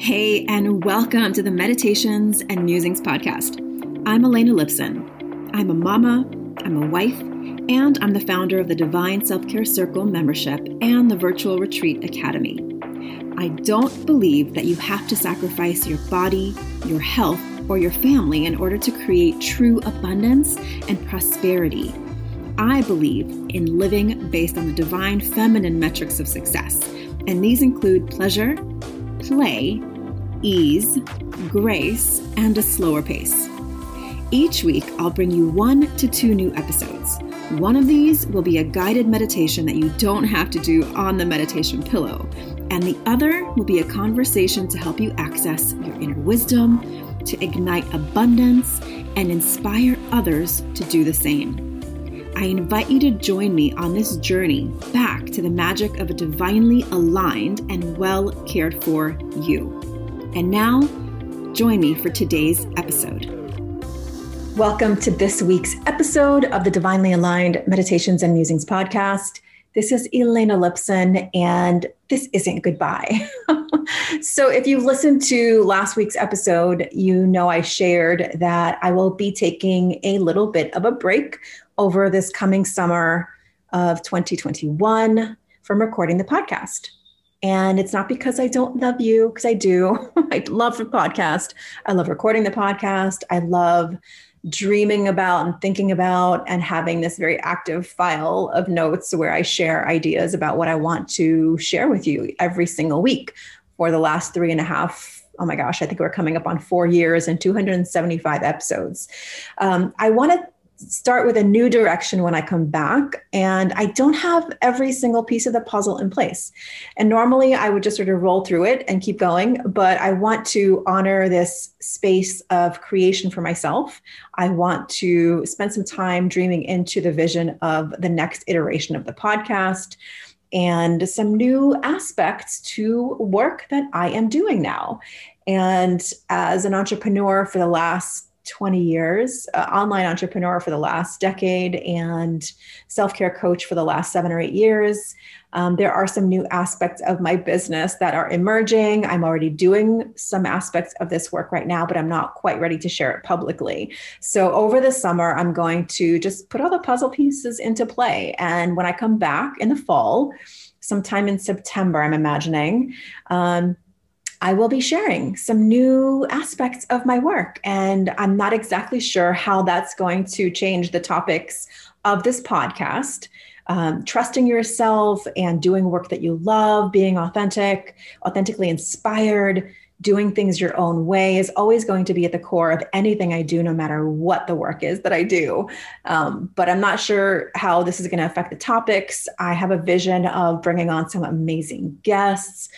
Hey, and welcome to the Meditations and Musings podcast. I'm Elena Lipson. I'm a mama, I'm a wife, and I'm the founder of the Divine Self Care Circle membership and the Virtual Retreat Academy. I don't believe that you have to sacrifice your body, your health, or your family in order to create true abundance and prosperity. I believe in living based on the divine feminine metrics of success, and these include pleasure, play, ease, grace, and a slower pace. Each week, I'll bring you one to two new episodes. One of these will be a guided meditation that you don't have to do on the meditation pillow, and the other will be a conversation to help you access your inner wisdom, to ignite abundance, and inspire others to do the same. I invite you to join me on this journey back to the magic of a divinely aligned and well cared for you. And now, join me for today's episode. Welcome to this week's episode of the Divinely Aligned Meditations and Musings podcast. This is Elena Lipson, and this isn't goodbye. so, if you've listened to last week's episode, you know I shared that I will be taking a little bit of a break over this coming summer of 2021 from recording the podcast. And it's not because I don't love you, because I do. I love the podcast. I love recording the podcast. I love dreaming about and thinking about and having this very active file of notes where I share ideas about what I want to share with you every single week for the last three and a half. Oh my gosh, I think we're coming up on four years and 275 episodes. Um, I want to start with a new direction when I come back. And I don't have every single piece of the puzzle in place. And normally I would just sort of roll through it and keep going. But I want to honor this space of creation for myself. I want to spend some time dreaming into the vision of the next iteration of the podcast and some new aspects to work that I am doing now. And as an entrepreneur for the last 20 years, uh, online entrepreneur for the last decade, and self care coach for the last seven or eight years. Um, there are some new aspects of my business that are emerging. I'm already doing some aspects of this work right now, but I'm not quite ready to share it publicly. So, over the summer, I'm going to just put all the puzzle pieces into play. And when I come back in the fall, sometime in September, I'm imagining. Um, I will be sharing some new aspects of my work. And I'm not exactly sure how that's going to change the topics of this podcast. Um, trusting yourself and doing work that you love, being authentic, authentically inspired, doing things your own way is always going to be at the core of anything I do, no matter what the work is that I do. Um, but I'm not sure how this is going to affect the topics. I have a vision of bringing on some amazing guests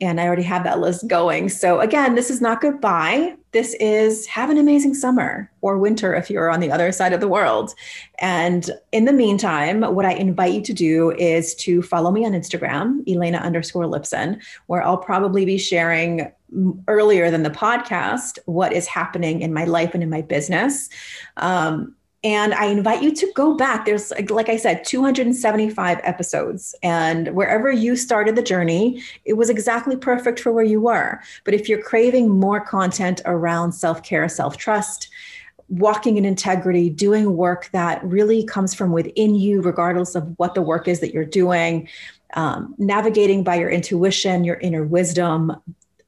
and I already have that list going. So, again, this is not goodbye. This is have an amazing summer or winter if you're on the other side of the world. And in the meantime, what I invite you to do is to follow me on Instagram, Elena underscore Lipson, where I'll probably be sharing earlier than the podcast what is happening in my life and in my business. Um, and I invite you to go back. There's, like I said, 275 episodes. And wherever you started the journey, it was exactly perfect for where you were. But if you're craving more content around self care, self trust, walking in integrity, doing work that really comes from within you, regardless of what the work is that you're doing, um, navigating by your intuition, your inner wisdom,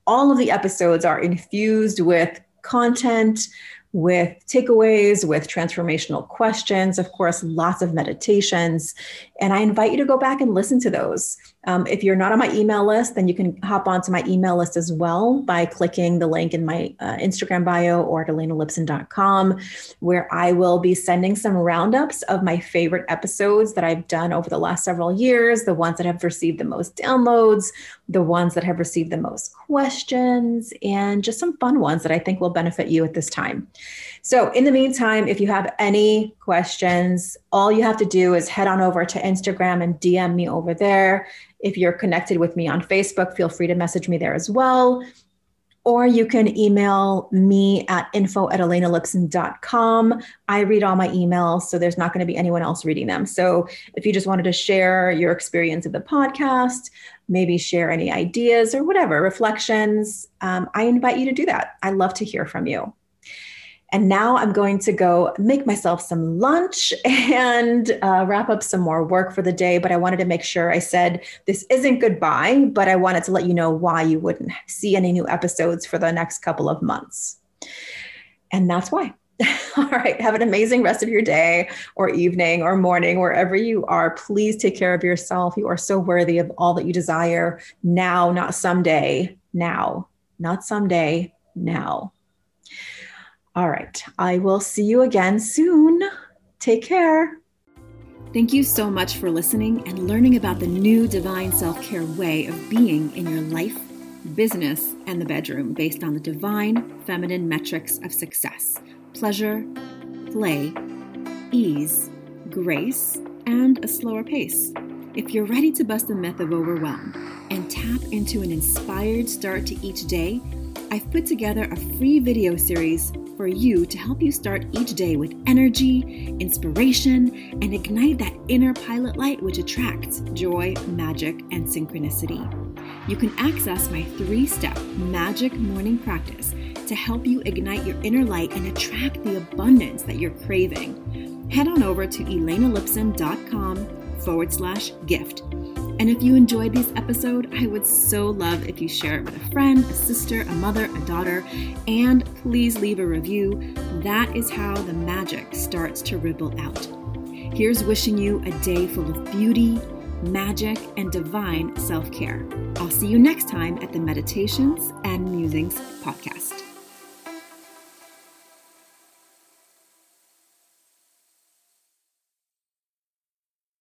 all of the episodes are infused with content with takeaways, with transformational questions, of course, lots of meditations. And I invite you to go back and listen to those. Um, if you're not on my email list, then you can hop onto my email list as well by clicking the link in my uh, Instagram bio or at elenalipson.com, where I will be sending some roundups of my favorite episodes that I've done over the last several years, the ones that have received the most downloads, the ones that have received the most questions, and just some fun ones that I think will benefit you at this time. So, in the meantime, if you have any questions, all you have to do is head on over to Instagram and DM me over there. If you're connected with me on Facebook, feel free to message me there as well. Or you can email me at info at elenalipson.com. I read all my emails, so there's not going to be anyone else reading them. So if you just wanted to share your experience of the podcast, maybe share any ideas or whatever, reflections, um, I invite you to do that. I love to hear from you. And now I'm going to go make myself some lunch and uh, wrap up some more work for the day. But I wanted to make sure I said this isn't goodbye, but I wanted to let you know why you wouldn't see any new episodes for the next couple of months. And that's why. All right. Have an amazing rest of your day or evening or morning, wherever you are. Please take care of yourself. You are so worthy of all that you desire now, not someday. Now, not someday. Now. All right. I will see you again soon. Take care. Thank you so much for listening and learning about the new divine self care way of being in your life, business, and the bedroom based on the divine feminine metrics of success pleasure, play, ease, grace, and a slower pace. If you're ready to bust the myth of overwhelm and tap into an inspired start to each day, I've put together a free video series for you to help you start each day with energy, inspiration, and ignite that inner pilot light which attracts joy, magic, and synchronicity. You can access my three step magic morning practice to help you ignite your inner light and attract the abundance that you're craving. Head on over to elenalipson.com forward slash gift and if you enjoyed this episode, I would so love if you share it with a friend, a sister, a mother, a daughter, and please leave a review. That is how the magic starts to ripple out. Here's wishing you a day full of beauty, magic, and divine self care. I'll see you next time at the Meditations and Musings podcast.